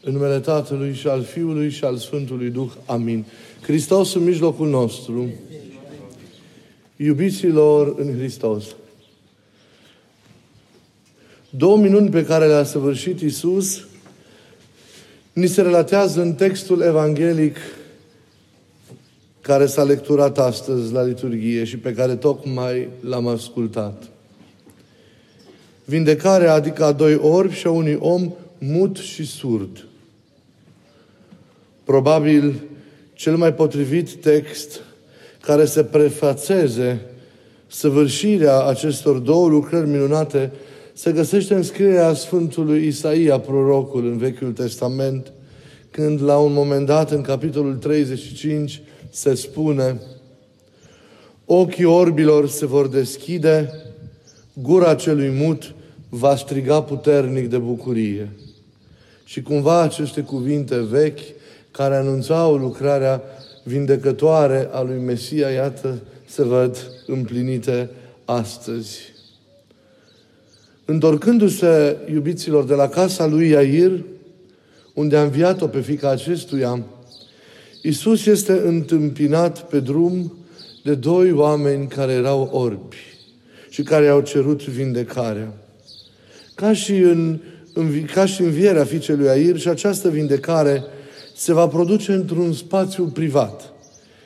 În numele Tatălui și al Fiului și al Sfântului Duh. Amin. Hristos în mijlocul nostru. Iubiților în Hristos. Două minuni pe care le-a săvârșit Isus ni se relatează în textul evanghelic care s-a lecturat astăzi la liturghie și pe care tocmai l-am ascultat. Vindecarea, adică a doi orbi și a unui om mut și surd. Probabil cel mai potrivit text care să prefațeze săvârșirea acestor două lucrări minunate se găsește în scrierea Sfântului Isaia, prorocul, în Vechiul Testament, când la un moment dat, în capitolul 35, se spune Ochii orbilor se vor deschide, gura celui mut va striga puternic de bucurie. Și cumva aceste cuvinte vechi care anunțau lucrarea vindecătoare a lui Mesia, iată, se văd împlinite astăzi. Întorcându-se iubiților de la casa lui Iair, unde a înviat-o pe fica acestuia, Iisus este întâmpinat pe drum de doi oameni care erau orbi și care au cerut vindecarea. Ca și în, în, ca și învierea fiicei lui Air și această vindecare se va produce într-un spațiu privat.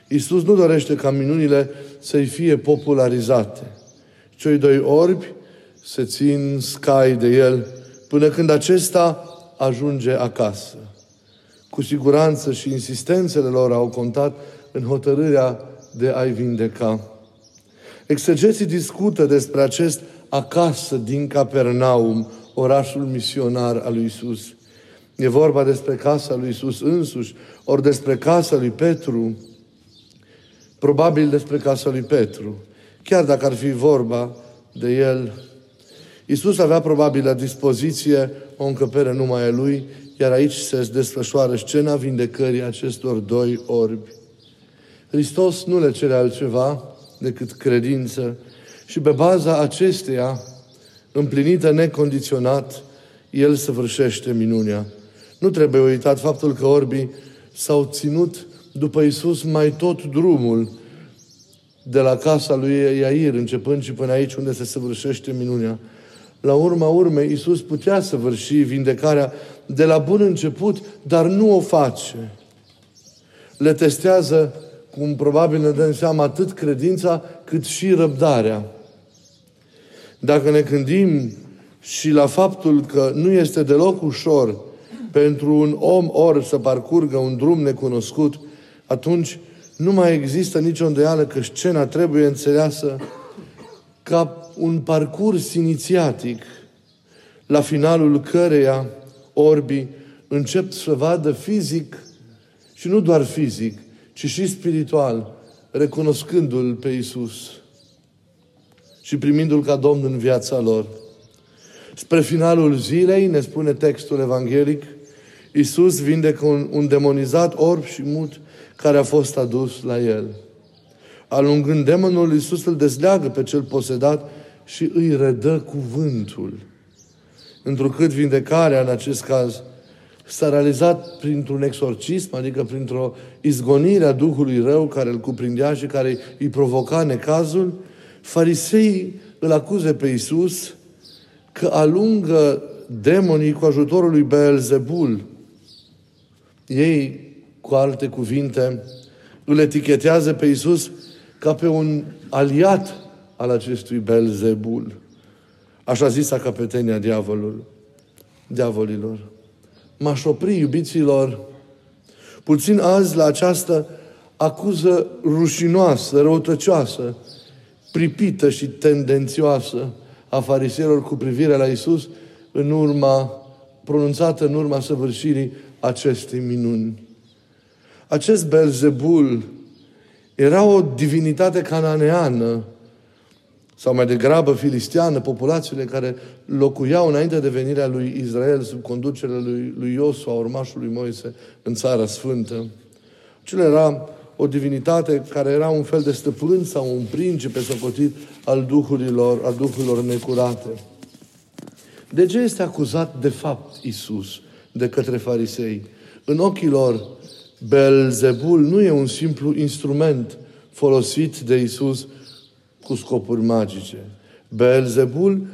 Iisus nu dorește ca minunile să-i fie popularizate. Cei doi orbi se țin scai de el până când acesta ajunge acasă. Cu siguranță și insistențele lor au contat în hotărârea de a-i vindeca. Exegeții discută despre acest acasă din Capernaum, orașul misionar al lui Isus. E vorba despre casa lui Isus însuși, ori despre casa lui Petru, probabil despre casa lui Petru, chiar dacă ar fi vorba de el. Isus avea probabil la dispoziție o încăpere numai a lui, iar aici se desfășoară scena vindecării acestor doi orbi. Hristos nu le cere altceva decât credință și pe baza acesteia, împlinită necondiționat, El săvârșește minunea. Nu trebuie uitat faptul că orbii s-au ținut după Isus mai tot drumul de la casa lui Iair, începând și până aici unde se săvârșește minunea. La urma urmei, Isus putea săvârși vindecarea de la bun început, dar nu o face. Le testează, cum probabil ne dăm seama, atât credința cât și răbdarea. Dacă ne gândim și la faptul că nu este deloc ușor pentru un om ori să parcurgă un drum necunoscut, atunci nu mai există nicio îndoială că scena trebuie înțeleasă ca un parcurs inițiatic, la finalul căreia orbii încep să vadă fizic și nu doar fizic, ci și spiritual, recunoscându-L pe Isus și primindu-L ca Domn în viața lor. Spre finalul zilei, ne spune textul evanghelic, Iisus vindecă un, un demonizat orb și mut care a fost adus la el. Alungând demonul, Iisus îl dezleagă pe cel posedat și îi redă cuvântul. Întrucât vindecarea, în acest caz, s-a realizat printr-un exorcism, adică printr-o izgonire a Duhului rău care îl cuprindea și care îi provoca necazul, fariseii îl acuze pe Iisus că alungă demonii cu ajutorul lui Beelzebul. Ei, cu alte cuvinte, îl etichetează pe Iisus ca pe un aliat al acestui Belzebul. Așa zisa capetenia diavolul, diavolilor. M-aș opri, iubiților, puțin azi la această acuză rușinoasă, răutăcioasă, pripită și tendențioasă a fariseilor cu privire la Isus în urma, pronunțată în urma săvârșirii acestei minuni. Acest Belzebul era o divinitate cananeană, sau mai degrabă filistiană, populațiile care locuiau înainte de venirea lui Israel sub conducerea lui, lui Iosua, urmașului Moise, în Țara Sfântă. Acela era o divinitate care era un fel de stăpân sau un principe socotit al duhurilor, al duhurilor necurate. De ce este acuzat de fapt Isus de către farisei. În ochii lor, Belzebul nu e un simplu instrument folosit de Isus cu scopuri magice. Belzebul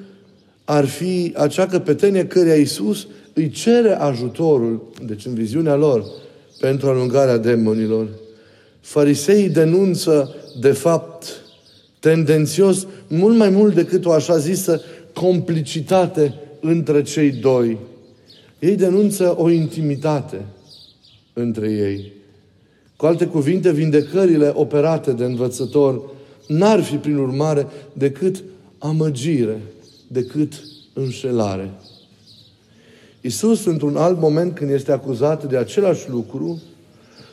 ar fi acea căpetenie căreia Isus îi cere ajutorul, deci în viziunea lor, pentru alungarea demonilor. Fariseii denunță, de fapt, tendențios, mult mai mult decât o așa zisă complicitate între cei doi. Ei denunță o intimitate între ei. Cu alte cuvinte, vindecările operate de învățător n-ar fi, prin urmare, decât amăgire, decât înșelare. Isus, într-un alt moment, când este acuzat de același lucru,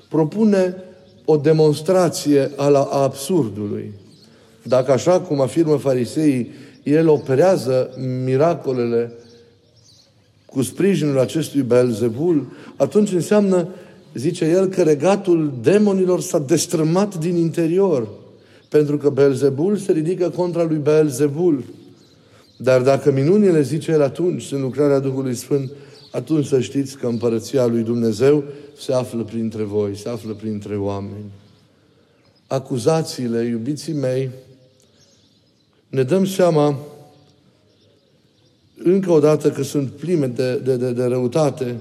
propune o demonstrație a, la, a absurdului. Dacă așa cum afirmă fariseii, el operează miracolele cu sprijinul acestui Belzebul, atunci înseamnă, zice el, că regatul demonilor s-a destrămat din interior. Pentru că Belzebul se ridică contra lui Belzebul. Dar dacă minunile, zice el atunci, sunt lucrarea Duhului Sfânt, atunci să știți că împărăția lui Dumnezeu se află printre voi, se află printre oameni. Acuzațiile, iubiții mei, ne dăm seama încă o dată că sunt pline de, de, de, de răutate,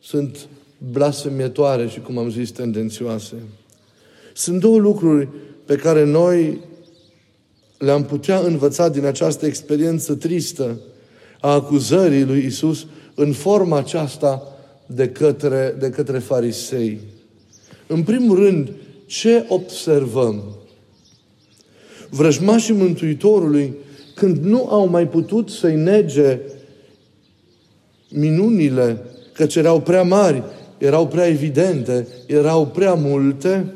sunt blasfemietoare și, cum am zis, tendențioase. Sunt două lucruri pe care noi le-am putea învăța din această experiență tristă a acuzării lui Isus în forma aceasta de către, de către farisei. În primul rând, ce observăm? Vrăjmașii Mântuitorului, când nu au mai putut să-i nege minunile, că erau prea mari, erau prea evidente, erau prea multe,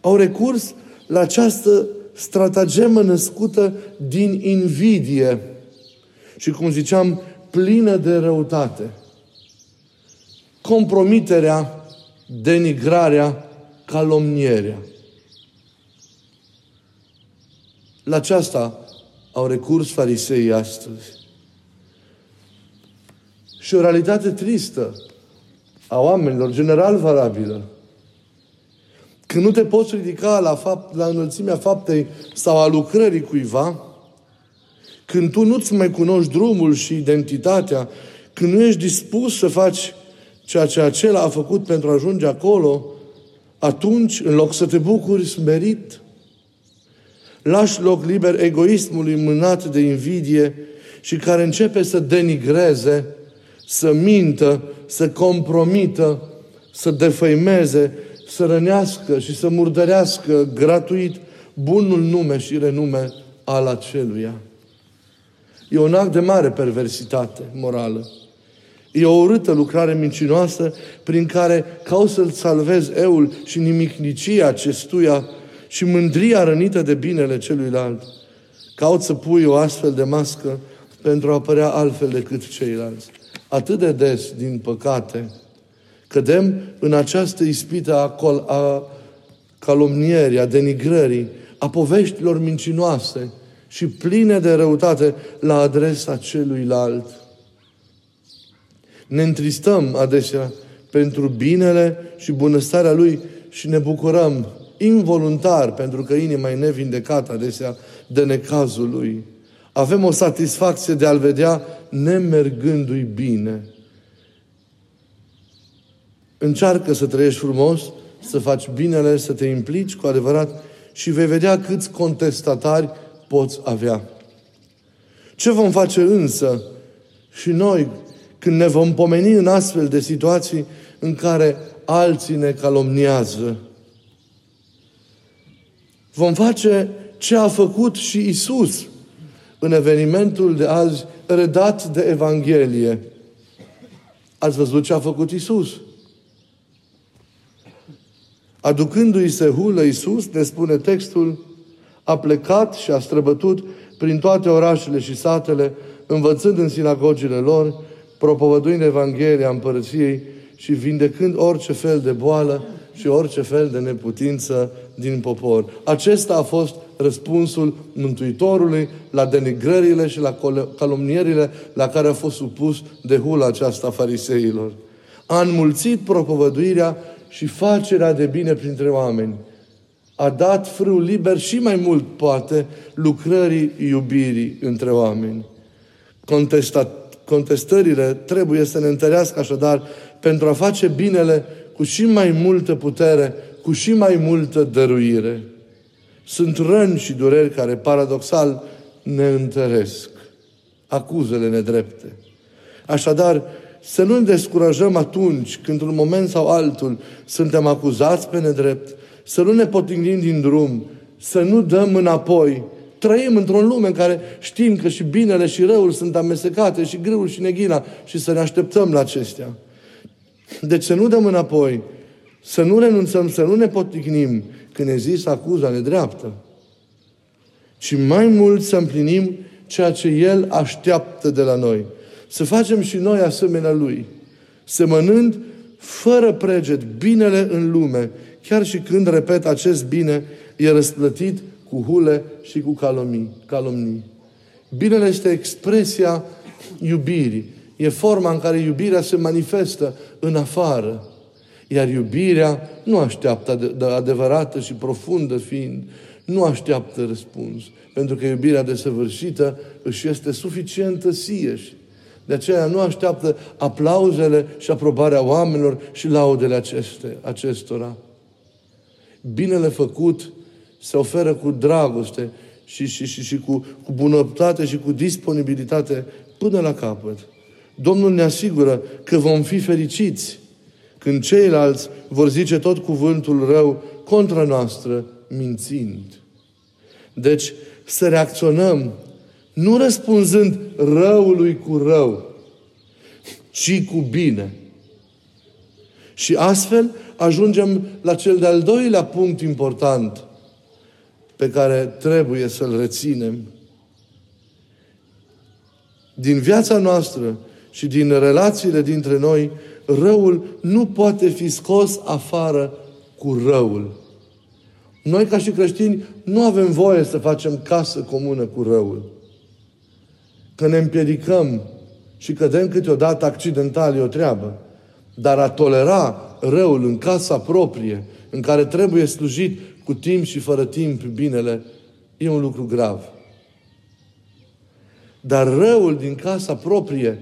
au recurs la această stratagemă născută din invidie și, cum ziceam, plină de răutate. Compromiterea, denigrarea, calomnierea. La aceasta au recurs fariseii astăzi. Și o realitate tristă a oamenilor, general valabilă. Când nu te poți ridica la, fapt, la înălțimea faptei sau a lucrării cuiva, când tu nu-ți mai cunoști drumul și identitatea, când nu ești dispus să faci ceea ce acela a făcut pentru a ajunge acolo, atunci, în loc să te bucuri smerit, lași loc liber egoismului mânat de invidie și care începe să denigreze, să mintă, să compromită, să defăimeze, să rănească și să murdărească gratuit bunul nume și renume al aceluia. E un act de mare perversitate morală. E o urâtă lucrare mincinoasă prin care cauți să-l salvezi eul și nimicnicia acestuia și mândria rănită de binele celuilalt. Caut să pui o astfel de mască pentru a părea altfel decât ceilalți. Atât de des, din păcate, cădem în această ispită a, col- a calomnierii, a denigrării, a poveștilor mincinoase și pline de răutate la adresa celuilalt. Ne întristăm adesea pentru binele și bunăstarea Lui și ne bucurăm involuntar, pentru că inima e nevindecată adesea de necazul Lui. Avem o satisfacție de a-L vedea nemergându-i bine. Încearcă să trăiești frumos, să faci binele, să te implici cu adevărat și vei vedea câți contestatari poți avea. Ce vom face însă și noi când ne vom pomeni în astfel de situații în care alții ne calomniază? Vom face ce a făcut și Isus în evenimentul de azi redat de Evanghelie. Ați văzut ce a făcut Isus? Aducându-i se hulă Iisus, ne spune textul, a plecat și a străbătut prin toate orașele și satele, învățând în sinagogile lor, propovăduind Evanghelia Împărăției și vindecând orice fel de boală și orice fel de neputință din popor. Acesta a fost răspunsul Mântuitorului la denigrările și la calomnierile la care a fost supus de hula aceasta fariseilor. A înmulțit propovăduirea și facerea de bine printre oameni. A dat frâu liber și mai mult, poate, lucrării iubirii între oameni. Contestat, contestările trebuie să ne întărească așadar pentru a face binele cu și mai multă putere, cu și mai multă dăruire. Sunt răni și dureri care, paradoxal, ne întăresc. Acuzele nedrepte. Așadar, să nu ne descurajăm atunci când, într-un moment sau altul, suntem acuzați pe nedrept, să nu ne potignim din drum, să nu dăm înapoi. Trăim într-o lume în care știm că și binele și răul sunt amestecate, și greul și neghina, și să ne așteptăm la acestea. Deci să nu dăm înapoi, să nu renunțăm, să nu ne potignim când există acuza nedreaptă, ci mai mult să împlinim ceea ce El așteaptă de la noi. Să facem și noi asemenea Lui, semănând fără preget binele în lume, chiar și când, repet, acest bine e răsplătit cu hule și cu calomii. calomnii. Binele este expresia iubirii. E forma în care iubirea se manifestă în afară. Iar iubirea nu așteaptă de adevărată și profundă fiind, nu așteaptă răspuns. Pentru că iubirea desăvârșită își este suficientă sieși. De aceea nu așteaptă aplauzele și aprobarea oamenilor și laudele aceste, acestora. Binele făcut se oferă cu dragoste și, și, și, și cu, cu bunătate și cu disponibilitate până la capăt. Domnul ne asigură că vom fi fericiți când ceilalți vor zice tot cuvântul rău contra noastră, mințind. Deci, să reacționăm nu răspunzând răului cu rău, ci cu bine. Și astfel ajungem la cel de-al doilea punct important pe care trebuie să-l reținem. Din viața noastră și din relațiile dintre noi, răul nu poate fi scos afară cu răul. Noi, ca și creștini, nu avem voie să facem casă comună cu răul. Că ne împiedicăm și cădem câteodată accidental, e o treabă. Dar a tolera răul în casa proprie, în care trebuie slujit cu timp și fără timp binele, e un lucru grav. Dar răul din casa proprie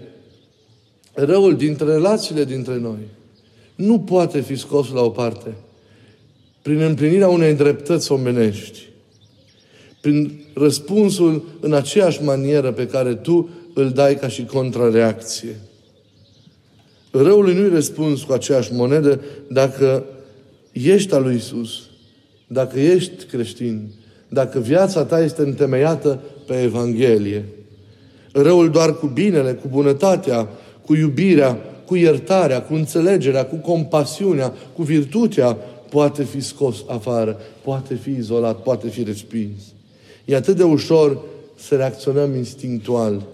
răul dintre relațiile dintre noi nu poate fi scos la o parte prin împlinirea unei dreptăți omenești, prin răspunsul în aceeași manieră pe care tu îl dai ca și contrareacție. Răului nu-i răspuns cu aceeași monedă dacă ești al lui Isus, dacă ești creștin, dacă viața ta este întemeiată pe Evanghelie. Răul doar cu binele, cu bunătatea, cu iubirea, cu iertarea, cu înțelegerea, cu compasiunea, cu virtutea, poate fi scos afară, poate fi izolat, poate fi respins. E atât de ușor să reacționăm instinctual.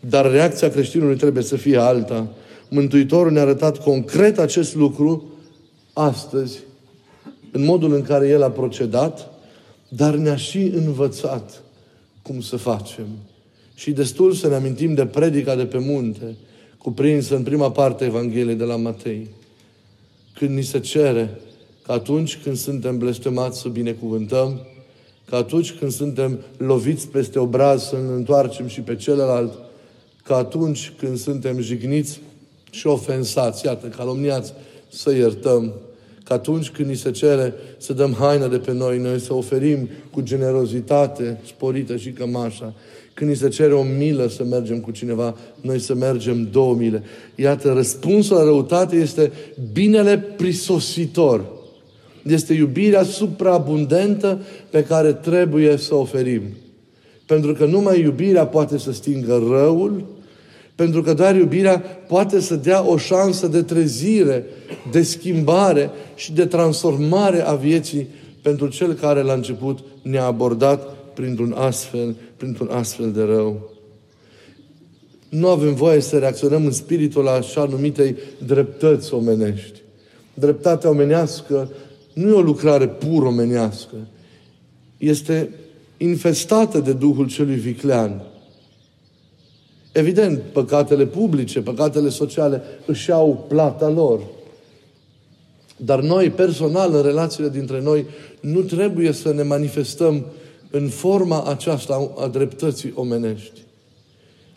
Dar reacția creștinului trebuie să fie alta. Mântuitorul ne-a arătat concret acest lucru astăzi, în modul în care El a procedat, dar ne-a și învățat cum să facem. Și destul să ne amintim de predica de pe munte, cuprinsă în prima parte Evangheliei de la Matei. Când ni se cere că atunci când suntem blestemați să binecuvântăm, că atunci când suntem loviți peste obraz să ne întoarcem și pe celălalt, că atunci când suntem jigniți și ofensați, iată, calomniați, să iertăm, că atunci când ni se cere să dăm haină de pe noi, noi să oferim cu generozitate sporită și cămașa, când ni se cere o milă să mergem cu cineva, noi să mergem două mile. Iată, răspunsul la răutate este binele prisositor. Este iubirea supraabundentă pe care trebuie să oferim. Pentru că numai iubirea poate să stingă răul, pentru că doar iubirea poate să dea o șansă de trezire, de schimbare și de transformare a vieții pentru cel care la început ne-a abordat printr-un astfel, printr-un astfel de rău. Nu avem voie să reacționăm în spiritul așa numitei dreptăți omenești. Dreptatea omenească nu e o lucrare pur omenească. este infestată de Duhul celui viclean. Evident, păcatele publice, păcatele sociale își au plata lor. Dar noi, personal, în relațiile dintre noi, nu trebuie să ne manifestăm în forma aceasta a dreptății omenești.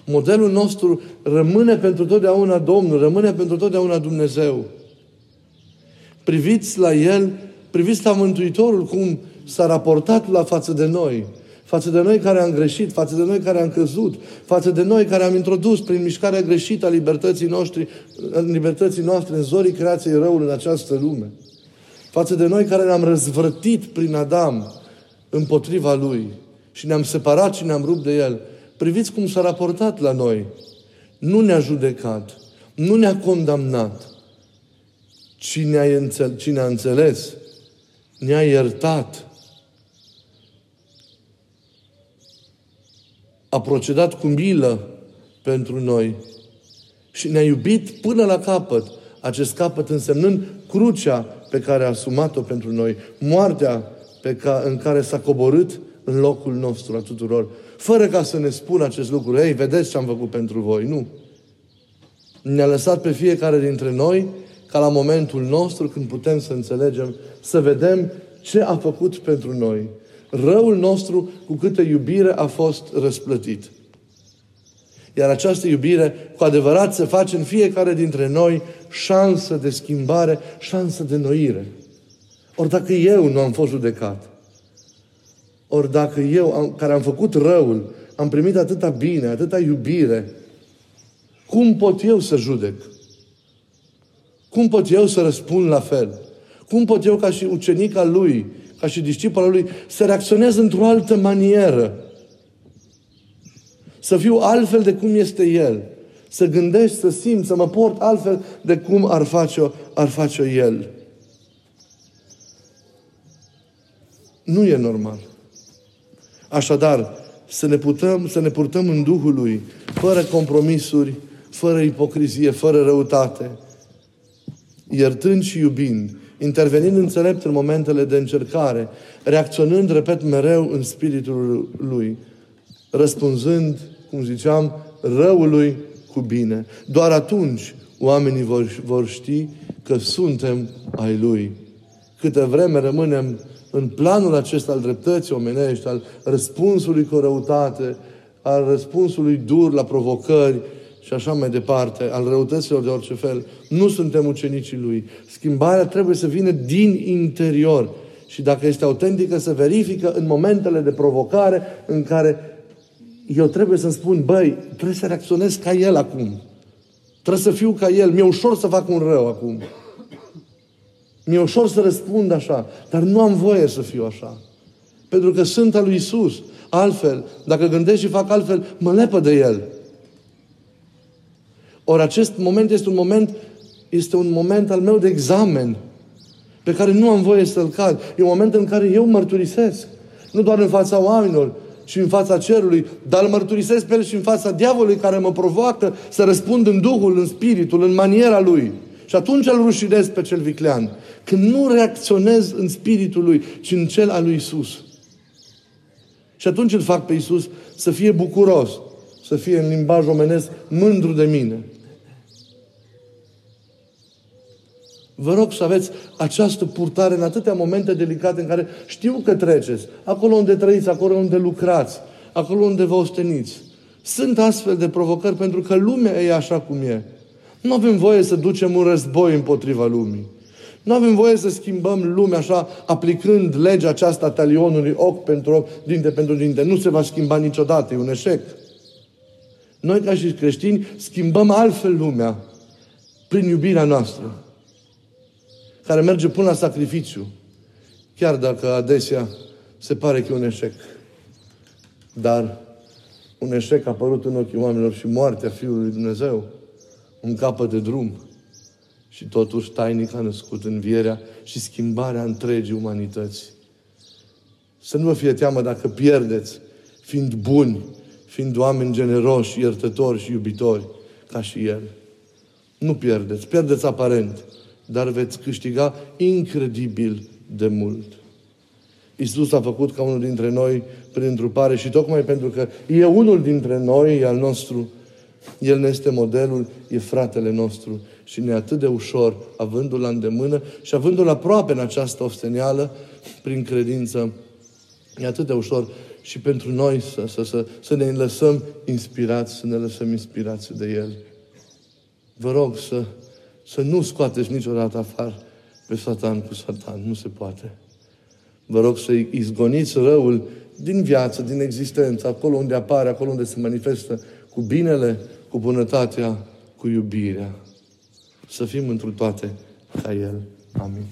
Modelul nostru rămâne pentru totdeauna Domnul, rămâne pentru totdeauna Dumnezeu. Priviți la El, priviți la Mântuitorul cum s-a raportat la față de noi față de noi care am greșit, față de noi care am căzut, față de noi care am introdus prin mișcarea greșită a libertății, noștri, libertății noastre în zorii creației răului în această lume. Față de noi care ne-am răzvrătit prin Adam împotriva lui și ne-am separat și ne-am rupt de el. Priviți cum s-a raportat la noi. Nu ne-a judecat, nu ne-a condamnat, ci ne-a, înțeles, ci ne-a înțeles, ne-a iertat, a procedat cu milă pentru noi și ne-a iubit până la capăt. Acest capăt însemnând crucea pe care a asumat-o pentru noi, moartea pe ca, în care s-a coborât în locul nostru a tuturor, fără ca să ne spună acest lucru. Ei, vedeți ce am făcut pentru voi. Nu. Ne-a lăsat pe fiecare dintre noi ca la momentul nostru, când putem să înțelegem, să vedem ce a făcut pentru noi răul nostru cu câtă iubire a fost răsplătit. Iar această iubire, cu adevărat, se face în fiecare dintre noi șansă de schimbare, șansă de noire. Ori dacă eu nu am fost judecat, ori dacă eu, am, care am făcut răul, am primit atâta bine, atâta iubire, cum pot eu să judec? Cum pot eu să răspund la fel? Cum pot eu, ca și ucenica lui, ca și discipolul lui, să reacționez într-o altă manieră. Să fiu altfel de cum este el. Să gândesc, să simt, să mă port altfel de cum ar face-o, ar face-o el. Nu e normal. Așadar, să ne, putem, să ne purtăm în Duhul Lui, fără compromisuri, fără ipocrizie, fără răutate, iertând și iubind, intervenind înțelept în momentele de încercare, reacționând, repet, mereu în spiritul lui, răspunzând, cum ziceam, răului cu bine. Doar atunci oamenii vor, vor ști că suntem ai Lui. Câte vreme rămânem în planul acesta al dreptății omenești, al răspunsului cu răutate, al răspunsului dur la provocări, și așa mai departe, al răutăților de orice fel, nu suntem ucenicii Lui. Schimbarea trebuie să vină din interior. Și dacă este autentică, să verifică în momentele de provocare în care eu trebuie să-mi spun, băi, trebuie să reacționez ca El acum. Trebuie să fiu ca El. Mi-e ușor să fac un rău acum. Mi-e ușor să răspund așa. Dar nu am voie să fiu așa. Pentru că sunt al lui Isus. Altfel, dacă gândesc și fac altfel, mă lepă de El. Ori acest moment este un moment, este un moment al meu de examen pe care nu am voie să-l cad. E un moment în care eu mărturisesc. Nu doar în fața oamenilor, ci în fața cerului, dar îl mărturisesc pe el și în fața diavolului care mă provoacă să răspund în Duhul, în Spiritul, în maniera lui. Și atunci îl rușinez pe cel viclean. Când nu reacționez în Spiritul lui, ci în cel al lui Isus. Și atunci îl fac pe Isus să fie bucuros, să fie în limbaj omenesc mândru de mine. Vă rog să aveți această purtare în atâtea momente delicate în care știu că treceți, acolo unde trăiți, acolo unde lucrați, acolo unde vă osteniți. Sunt astfel de provocări pentru că lumea e așa cum e. Nu avem voie să ducem un război împotriva lumii. Nu avem voie să schimbăm lumea așa, aplicând legea aceasta a talionului ochi pentru ochi, dinte pentru dinte. Nu se va schimba niciodată, e un eșec. Noi, ca și creștini, schimbăm altfel lumea prin iubirea noastră care merge până la sacrificiu, chiar dacă adesea se pare că e un eșec. Dar un eșec a apărut în ochii oamenilor și moartea Fiului Dumnezeu, un capăt de drum. Și totuși tainic a născut învierea și schimbarea întregii umanități. Să nu vă fie teamă dacă pierdeți, fiind buni, fiind oameni generoși, iertători și iubitori, ca și El. Nu pierdeți, pierdeți aparent dar veți câștiga incredibil de mult. Iisus a făcut ca unul dintre noi prin întrupare și tocmai pentru că e unul dintre noi, e al nostru, El ne este modelul, e fratele nostru și ne atât de ușor, avându-L la îndemână și avându-L aproape în această osteneală, prin credință, e atât de ușor și pentru noi să, să, să, să ne lăsăm inspirați, să ne lăsăm inspirați de El. Vă rog să, să nu scoateți niciodată afară pe Satan cu Satan. Nu se poate. Vă rog să izgoniți răul din viață, din existență, acolo unde apare, acolo unde se manifestă, cu binele, cu bunătatea, cu iubirea. Să fim într toate ca El. Amin.